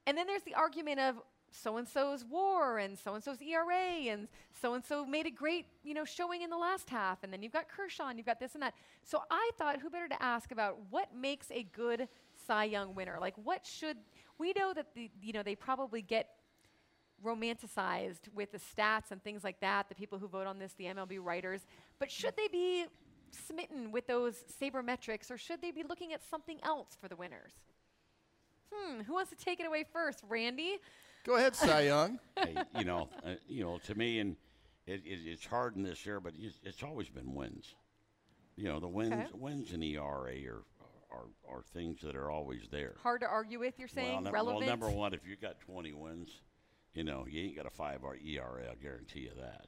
And then there's the argument of so and so's war and so and so's ERA and so and so made a great, you know, showing in the last half. And then you've got Kershaw and you've got this and that. So I thought, who better to ask about what makes a good Cy Young winner? Like, what should we know that the, you know, they probably get romanticized with the stats and things like that, the people who vote on this, the MLB writers. But should they be smitten with those sabermetrics or should they be looking at something else for the winners? Hmm, who wants to take it away first? Randy? Go ahead, Cy Young. hey, you know, uh, you know, to me, and it, it, it's hard in this year, but it's, it's always been wins. You know, the wins, Okay. wins in ERA are, are are things that are always there. Hard to argue with, you're saying? well, num- Relevant? well, number one, if you got 20 wins, you know, you ain't got a five R ERA. I'll guarantee you that.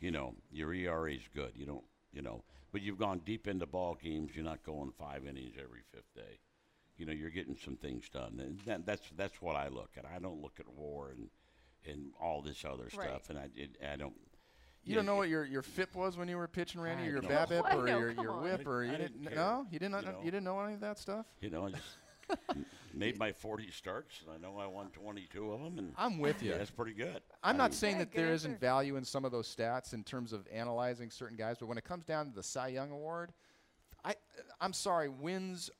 You know, your ERA is good. You don't, you know, but you've gone deep into ball games. You're not going five innings every fifth day. You know, you're getting some things done, and that, that's that's what I look at. I don't look at WAR and and all this other Right. stuff, and I it, I don't. You don't know what your, your FIP was when you were pitching, Randy, or your don't. BABIP, I or your, come your on. WHIP, or you didn't didn't? care, No, you didn't. you know, know. you didn't know any of that stuff. You know, I just m- made my 40 starts, and I know I won 22 of them, and I'm with you. that's pretty good. I'm I not mean, saying Yeah, that good there answer. isn't value in some of those stats in terms of analyzing certain guys, but when it comes down to the Cy Young Award, I, I'm sorry, wins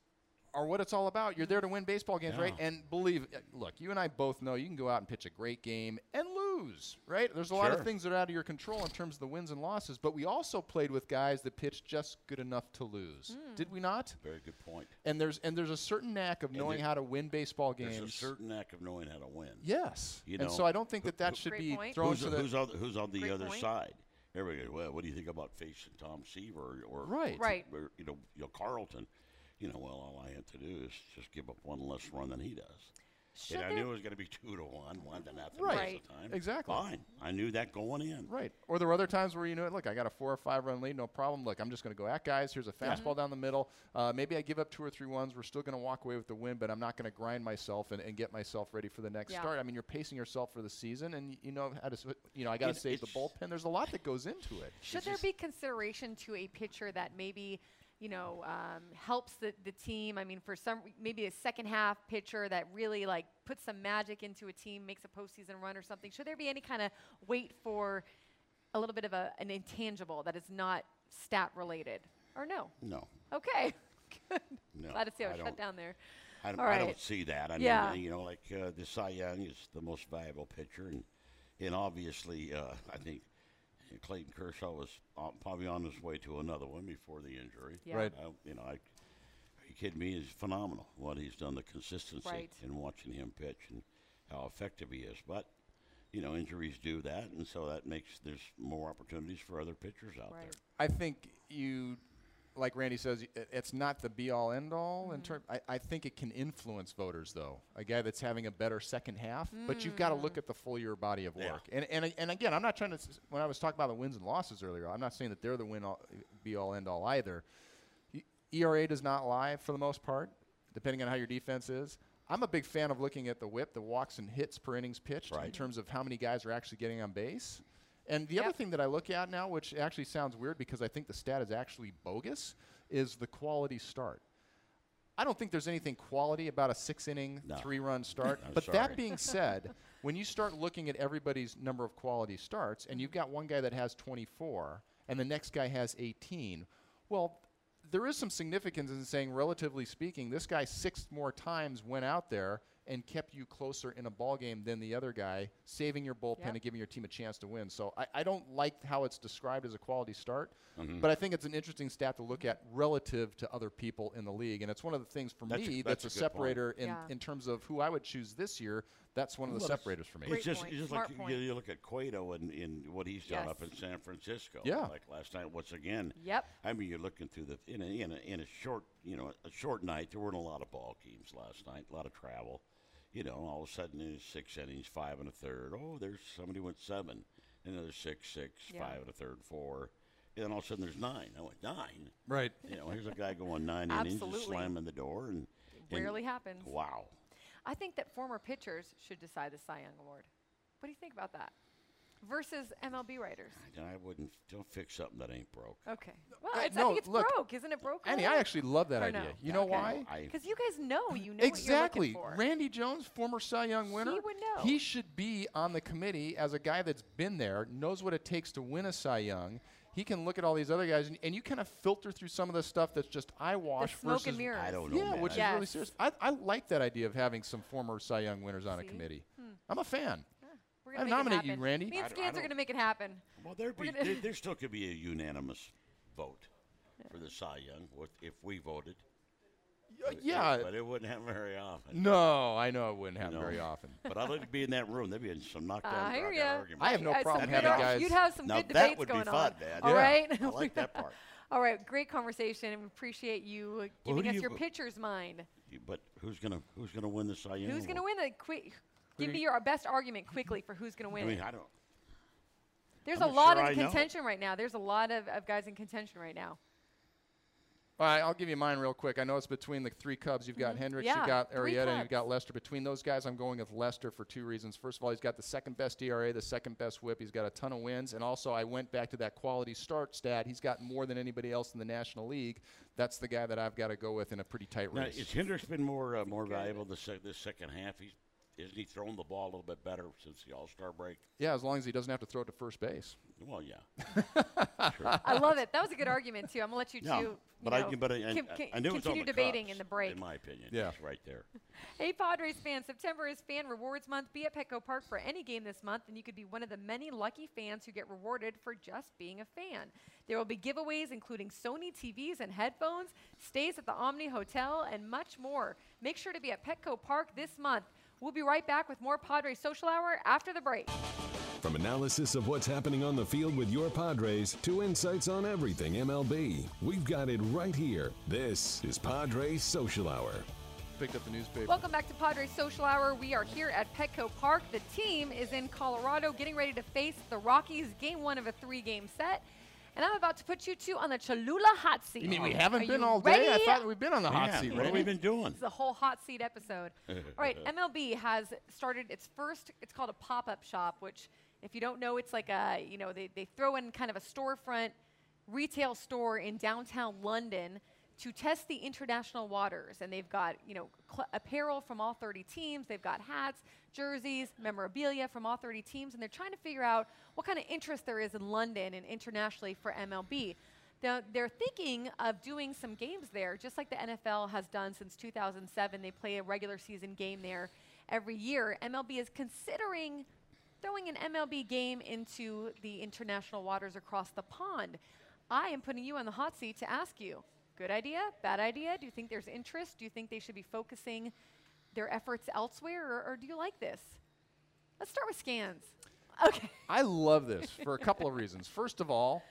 are what it's all about. You're there to win baseball games, right? And believe, uh, look, you and I both know you can go out and pitch a great game and lose, right? There's a lot of things that are out of your control in terms of the wins and losses, but we also played with guys that pitched just good enough to lose. Hmm. Did we not? Very good point. And there's and there's a certain knack of knowing there- how to win baseball games. There's a certain knack of knowing how to win. yes. You and know, so I don't think that that who- should be point. thrown Who's, to the who's, on, who's on the other point. side? Everybody, goes, well, what do you think about facing Tom Seaver or Right. Right. or, you know, you know Carlton? You know, well, all I had to do is just give up one less run than he does. Should and I knew it was going to be two to one, one to nothing Right. most Right. of the time. Exactly. Fine. I knew that going in. Right. Or there were other times where you know, it look, I got a four or five run lead, no problem. Look, I'm just going to go at guys. Here's a fastball down the middle. Uh, maybe I give up two or three ones. We're still going to walk away with the win, but I'm not going to grind myself and, and get myself ready for the next Yeah. start. I mean, you're pacing yourself for the season, and you know how to, you know, I got to save the bullpen. There's a lot that goes into it. Should there be consideration to a pitcher that maybe, you know, um, helps the, the team? I mean, for some, maybe a second half pitcher that really like puts some magic into a team, makes a postseason run or something. Should there be any kind of wait for a little bit of a, an intangible that is not stat related? Or no? No. Okay. Good. No, Glad to see I was shut down there. I don't, All I don't see that. I Yeah. mean, you know, like uh, the Cy Young is the most valuable pitcher, and and obviously, uh, I think Clayton Kershaw was uh, probably on his way to another one before the injury. Yeah. Right. I, you know, I, are you kidding me? It's phenomenal what he's done, the consistency Right. in watching him pitch and how effective he is. But you know, injuries do that, and so that makes there's more opportunities for other pitchers out Right. there. I think you, like Randy says, i- it's not the be all end all in mm-hmm. term. I, I think it can influence voters though. A guy that's having a better second half, but you've got to mm. look at the full year body of Yeah. work. And and and again, I'm not trying to. When I was talking about the wins and losses earlier, I'm not saying that they're the win all, eh, be all end all either. ERA does not lie for the most part, depending on how your defense is. I'm a big fan of looking at the whip, the walks and hits per innings pitched, in terms of how many guys are actually getting on base. And the other thing that I look at now, which actually sounds weird because I think the stat is actually bogus, is the quality start. I don't think there's anything quality about a six inning, No. three run start. I'm but sorry. that being said, when you start looking at everybody's number of quality starts and you've got one guy that has 24 and the next guy has 18, well, there is some significance in saying, relatively speaking, this guy six more times went out there and kept you closer in a ball game than the other guy, saving your bullpen Yep. and giving your team a chance to win. So I, I don't like how it's described as a quality start, Mm-hmm. but I think it's an interesting stat to look at relative to other people in the league. And it's one of the things for That's a- me that's that's, a a, separator in, Yeah. in terms of who I would choose this year. That's one of the Well, separators for me. It's just, it's just like you, you look at Cueto and, and what he's done Yes. up in San Francisco. Yeah. Like last night, once again. Yep. I mean, you're looking through the in a, in a in a short you know a short night. There weren't a lot of ball games last night. A lot of travel. You know, all of a sudden there's six innings, five and a third. Oh, there's somebody went seven. Another six, six, Yeah. five and a third, four. And then all of a sudden there's nine. I went nine. Right. You know, here's a guy going nine innings, just slamming the door, and, and Rarely happens. Wow. I think that former pitchers should decide the Cy Young Award. What do you think about that? Versus MLB writers. I wouldn't don't fix something that ain't broke. Okay. Well, Uh, it's, I think it's look, broke, isn't it broke? Annie, I actually love that Or idea. no? You know Okay. why? Because you guys know, you know exactly. what you're for. Randy Jones, former Cy Young winner. He would know. He should be on the committee as a guy that's been there, knows what it takes to win a Cy Young. He can look at all these other guys, and, and you kind of filter through some of the stuff that's just eyewash smoke versus and mirrors. I don't know, yeah, man. which I- is really serious. I, I like that idea of having some former Cy Young winners on a See? committee. I'm a fan. We're I gonna make it nominate you. Randy. Me and don't- Scans are don't- going to make it happen. Well, there We're be gonna- there, there still could be a unanimous vote for the Cy Young with, if we voted. Uh, yeah. but it wouldn't happen very often. No, I know it wouldn't happen No. very often. But I'd like to be in that room. There'd be some knockdown, I hear drag-out ya. arguments. I have no Uh, some problem good having ar- guys. You'd have some Now good that debates would be going fun, on. man. All Yeah. right? I like that part. All right, great conversation, and we appreciate you uh, who giving do us you your vo- pitcher's mind. But who's gonna who's gonna win the Cy Young? Who's going to award? win the quick? Give me your best argument quickly for who's going to win. I win. mean. I don't. There's I'm a lot sure in I know. contention right now. There's a lot of, of guys in contention right now. All right, I'll give you mine real quick. I know it's between the three Cubs. You've got Hendricks, Mm-hmm. Yeah, you've got three Arrieta, and you've got Lester. Between those guys, I'm going with Lester for two reasons. First of all, he's got the second best ERA, the second best whip. He's got a ton of wins. And also, I went back to that quality start stat. He's got more than anybody else in the National League. That's the guy that I've got to go with in a pretty tight Now, race. is Hendricks been more uh, more valuable this sec- this second half? He's isn't he throwing the ball a little bit better since the All Star break? yeah, as long as he doesn't have to throw it to first base. Well, yeah. I love it. That was a good argument too. I'm gonna let you No, two. but you I know, but I, I, con- I con- knew it was on continue the debating Cubs, in the break. In my opinion, Yeah. it's right there. Hey Padres fans, September is Fan Rewards Month. Be at Petco Park for any game this month, and you could be one of the many lucky fans who get rewarded for just being a fan. There will be giveaways including Sony TVs and headphones, stays at the Omni Hotel, and much more. Make sure to be at Petco Park this month. We'll be right back with more Padres Social Hour after the break. From analysis of what's happening on the field with your Padres to insights on everything MLB, we've got it right here. This is Padres Social Hour. Picked up the newspaper. Welcome back to Padres Social Hour. We are here at Petco Park. The team is in Colorado getting ready to face the Rockies, game one of a three game set. And I'm about to put you two on the Cholula hot seat. you mean we haven't been you all day? I ready? thought we've been on the hot seat, what have we been doing? It's a whole hot seat episode. All right, MLB has started its first. It's called a pop-up shop, which, if you don't know, it's like a you know they they throw in kind of a storefront retail store in downtown London to test the international waters, and they've got you know cl- apparel from all 30 teams. They've got hats, jerseys, memorabilia from all 30 teams, and they're trying to figure out what kind of interest there is in London and internationally for MLB. Now, they're thinking of doing some games there, just like the NFL has done since 2007. They play a regular season game there every year. MLB is considering throwing an MLB game into the international waters across the pond. I am putting you on the hot seat to ask you good idea, bad idea? Do you think there's interest? Do you think they should be focusing their efforts elsewhere, or, or do you like this? Let's start with scans. Okay. I love this for a couple of reasons. First of all,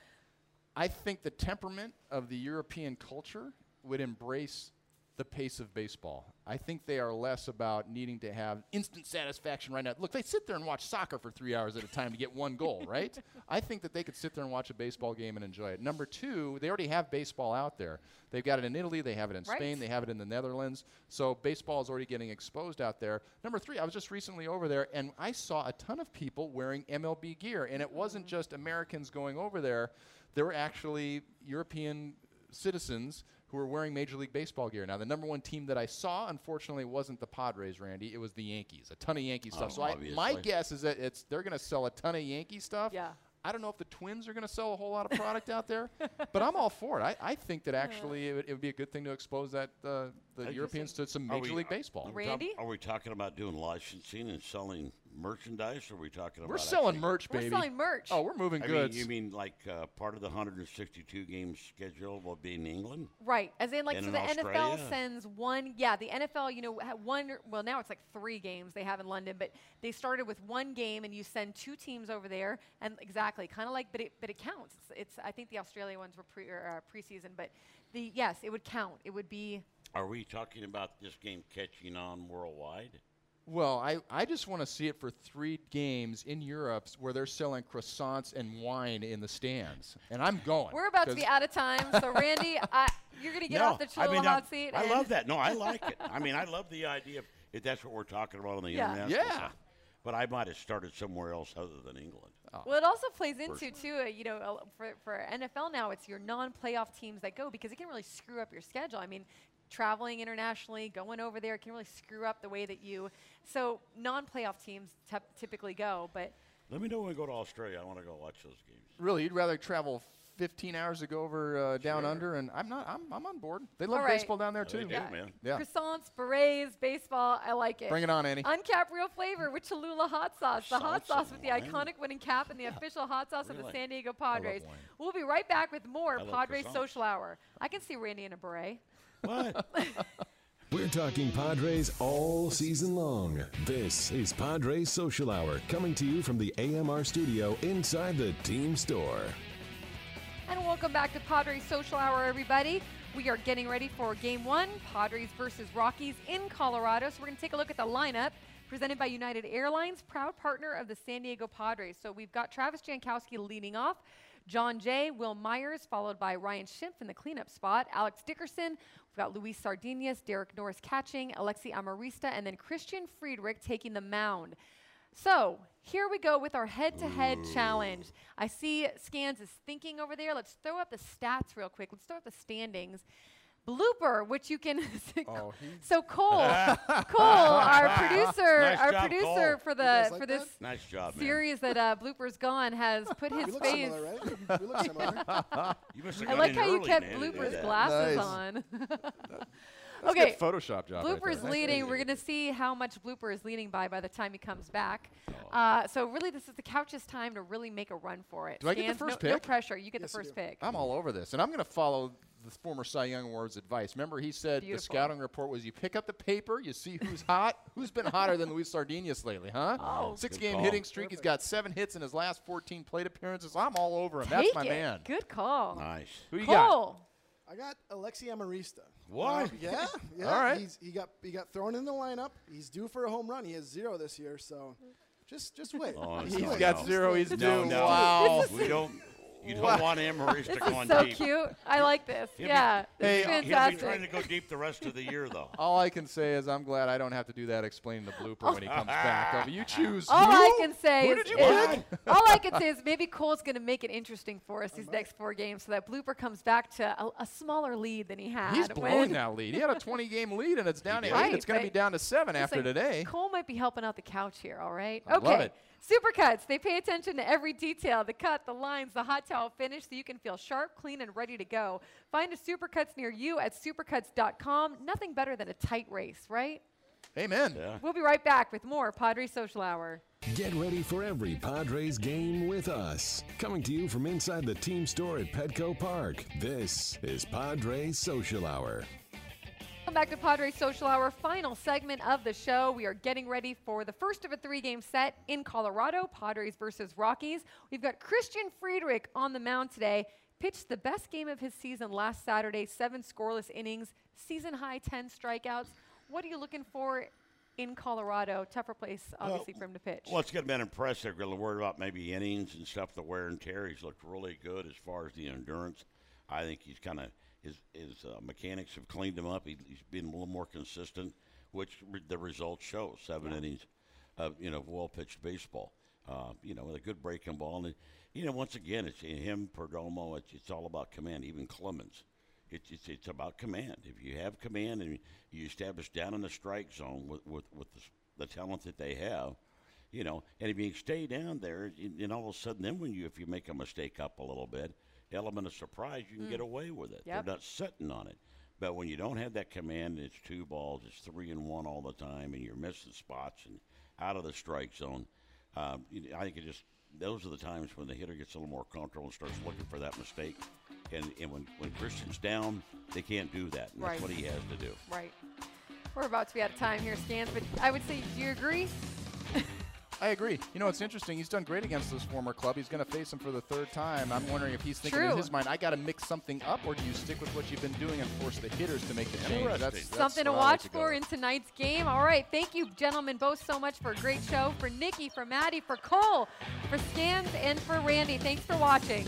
I think the temperament of the European culture would embrace the pace of baseball. I think they are less about needing to have instant satisfaction right now. Look, they sit there and watch soccer for three hours at a time to get one goal, right? I think that they could sit there and watch a baseball game and enjoy it. Number two, they already have baseball out there. They've got it in Italy, they have it in Right. Spain, they have it in the Netherlands. So baseball is already getting exposed out there. Number three, I was just recently over there and I saw a ton of people wearing MLB gear. And it wasn't mm. just Americans going over there, there were actually European citizens who were wearing Major League Baseball gear. Now, the number one team that I saw, unfortunately, wasn't the Padres, Randy. It was the Yankees. A ton of Yankee stuff. Oh, so I, my guess is that it's they're going to sell a ton of Yankee stuff. Yeah. I don't know if the Twins are going to sell a whole lot of product out there, but I'm all for it. I, I think that actually it, would, it would be a good thing to expose that uh, the Europeans to some Major we- League Baseball. Are we talk- Randy? Are we talking about doing licensing and selling merchandise? Or are we talking about? We're selling actually- merch, We're baby. selling merch. Oh, we're moving I goods. mean, you mean like uh, part of the 162 game schedule will be in England? Right, as in like And so in the NFL sends one. Yeah, the NFL, you know, ha- one. Well, now it's like three games they have in London, but they started with one game, and you send two teams over there, and exactly, kind of like, but it but it counts. It's, it's I think the Australia ones were pre or, uh, preseason, but the yes, it would count. It would be Are we talking about this game catching on worldwide? Well, I, I just want to see it for three games in Europe where they're selling croissants and wine in the stands. And I'm going. We're about to be out of time, so Randy, I, you're gonna get off the I Cholula mean, hot I, seat. I love that. No, I like it. I mean, I love the idea of if that's what we're talking about on the Yeah. international Yeah. But I might have started somewhere else other than England. Well, it also plays into too. Uh, you know, uh, for for NFL now, it's your non-playoff teams that go because it can really screw up your schedule. I mean, traveling internationally, going over there can really screw up the way that you. So non-playoff teams tep- typically go, but Let me know when we go to Australia. I want to go watch those games. really, you'd rather travel 15 hours to go over uh, down Sure. under, and I'm not. I'm, I'm on board. They love All right. baseball down there They too. do, man. Yeah. croissants, berets, baseball, I like it. Bring it on, Annie. Uncapped real flavor with Cholula hot sauce, the hot sauce with the iconic winning cap and the official hot sauce of the San Diego Padres. wine. We'll be right back with more I Padres croissants. Social Hour. I can see Randy in a beret. What? We're talking Padres all season long. This is Padres Social Hour coming to you from the AMR studio inside the team store. And welcome back to Padres Social Hour, everybody. We are getting ready for game one, Padres versus Rockies in Colorado. So we're going to take a look at the lineup presented by United Airlines, proud partner of the San Diego Padres. So we've got Travis Jankowski leading off, Jon Jay, Wil Myers, followed by Ryan Schimpf in the cleanup spot, Alex Dickerson. We've got Luis Sardinas, Derek Norris catching, Alexi Amarista, and then Christian Friedrich taking the mound. So here we go with our head-to-head challenge. I see Scans is thinking over there. Let's throw up the stats real quick. Let's throw up the standings. Blooper, which you can. Oh, so Cole, Cole, our producer, Nice our job, producer Cole. for the guys for this that? nice job, man. series that uh, Blooper's gone has put his We look face. similar, right? We look similar. You must have I like in how you kept man, Blooper's that. glasses Nice. on. That's a okay, good Photoshop job. Blooper's there. leading. We're going to see how much Blooper is leading by by the time he comes back. Uh, so really, this is the couch's time to really make a run for it. Do I get the first no, no pressure. You get Yes, the first pick. I'm all over this, and I'm going to follow the former Cy Young Awards advice. Remember, he said Beautiful. the scouting report was you pick up the paper, you see who's hot, who's been hotter than Luis Sardinas lately, huh? Oh. Six Good game call. hitting streak. He's got seven hits in his last 14 plate appearances. I'm all over him. That's Take my it. man. Good call. Nice. Who you got? Cole. I got Alexi Amarista. What? Uh, yeah, yeah. All right. He's, he got he got thrown in the lineup. He's due for a home run. He has zero this year, so just just wait. Oh, Just no, got no. zero. He's No, due. no. Wow. We don't. You don't want Amarista This going is so deep. cute. I like this. He'll be- yeah, Hey, this he'll He'll be trying to go deep the rest of the year, though. All I can say is I'm glad I don't have to do that explaining the blooper when he oh. comes back. Over. You choose. All who? I can say Who is, did you is- pick? all I can say is maybe Cole's going to make it interesting for us these next four games, so that Blooper comes back to a, a smaller lead than he had. He's when- blowing that lead. He had a 20 game lead, and it's down to did. eight. Right, it's going to be down to seven It's after like today. Cole might be helping out the couch here, all right? I love okay. It. Supercuts, they pay attention to every detail the cut, the lines, the hot towel finish, so you can feel sharp, clean, and ready to go. Find a Supercuts near you at supercuts.com. Nothing better than a tight race, right? Amen. Yeah. We'll be right back with more Padre Social Hour. Get ready for every Padres game with us. Coming to you from inside the team store at Petco Park. This is Padres Social Hour. Welcome back to Padres Social Hour, final segment of the show. We are getting ready for the first of a three game set in Colorado Padres versus Rockies. We've got Christian Friedrich on the mound today. Pitched the best game of his season last Saturday, seven scoreless innings, season high 10 strikeouts. What are you looking for in Colorado? Tougher place, obviously, for him to pitch. Well, it's going to be impressive. We're worried about maybe innings and stuff, the wear and tear. He's looked really good as far as the endurance. I think he's kind of his his uh, mechanics have cleaned him up. He, he's been a little more consistent, which re- the results show. Seven innings of you know well pitched baseball. Uh, you know, with a good breaking ball, and you know, once again, it's him, Perdomo. It's, it's all about command. Even Clemens, it's, it's it's about command. If you have command and you establish down in the strike zone with with, with the, the talent that they have, you know, and if you stay down there, and all of a sudden, then when you if you make a mistake up a little bit, element of surprise, you can get away with it. Yep. They're not sitting on it. But when you don't have that command, and it's two balls, it's three and one all the time, and you're missing spots and out of the strike zone. Um, I think it just those are the times when the hitter gets a little more comfortable and starts looking for that mistake. And, and when, when Christian's down, they can't do that. And Right. that's what he has to do. Right. We're about to be out of time here, Scans, but I would say, do you agree? I agree. You know, it's interesting. He's done great against this former club. He's going to face him for the third time. I'm wondering if he's thinking True. in his mind, I got to mix something up, or do you stick with what you've been doing and force the hitters to make the change? That's, that's Something to where I like watch for in tonight's game. All right. Thank you, gentlemen, both so much for a great show. For Nikki, for Maddie, for Cole, for Scans, and for Randy. Thanks for watching.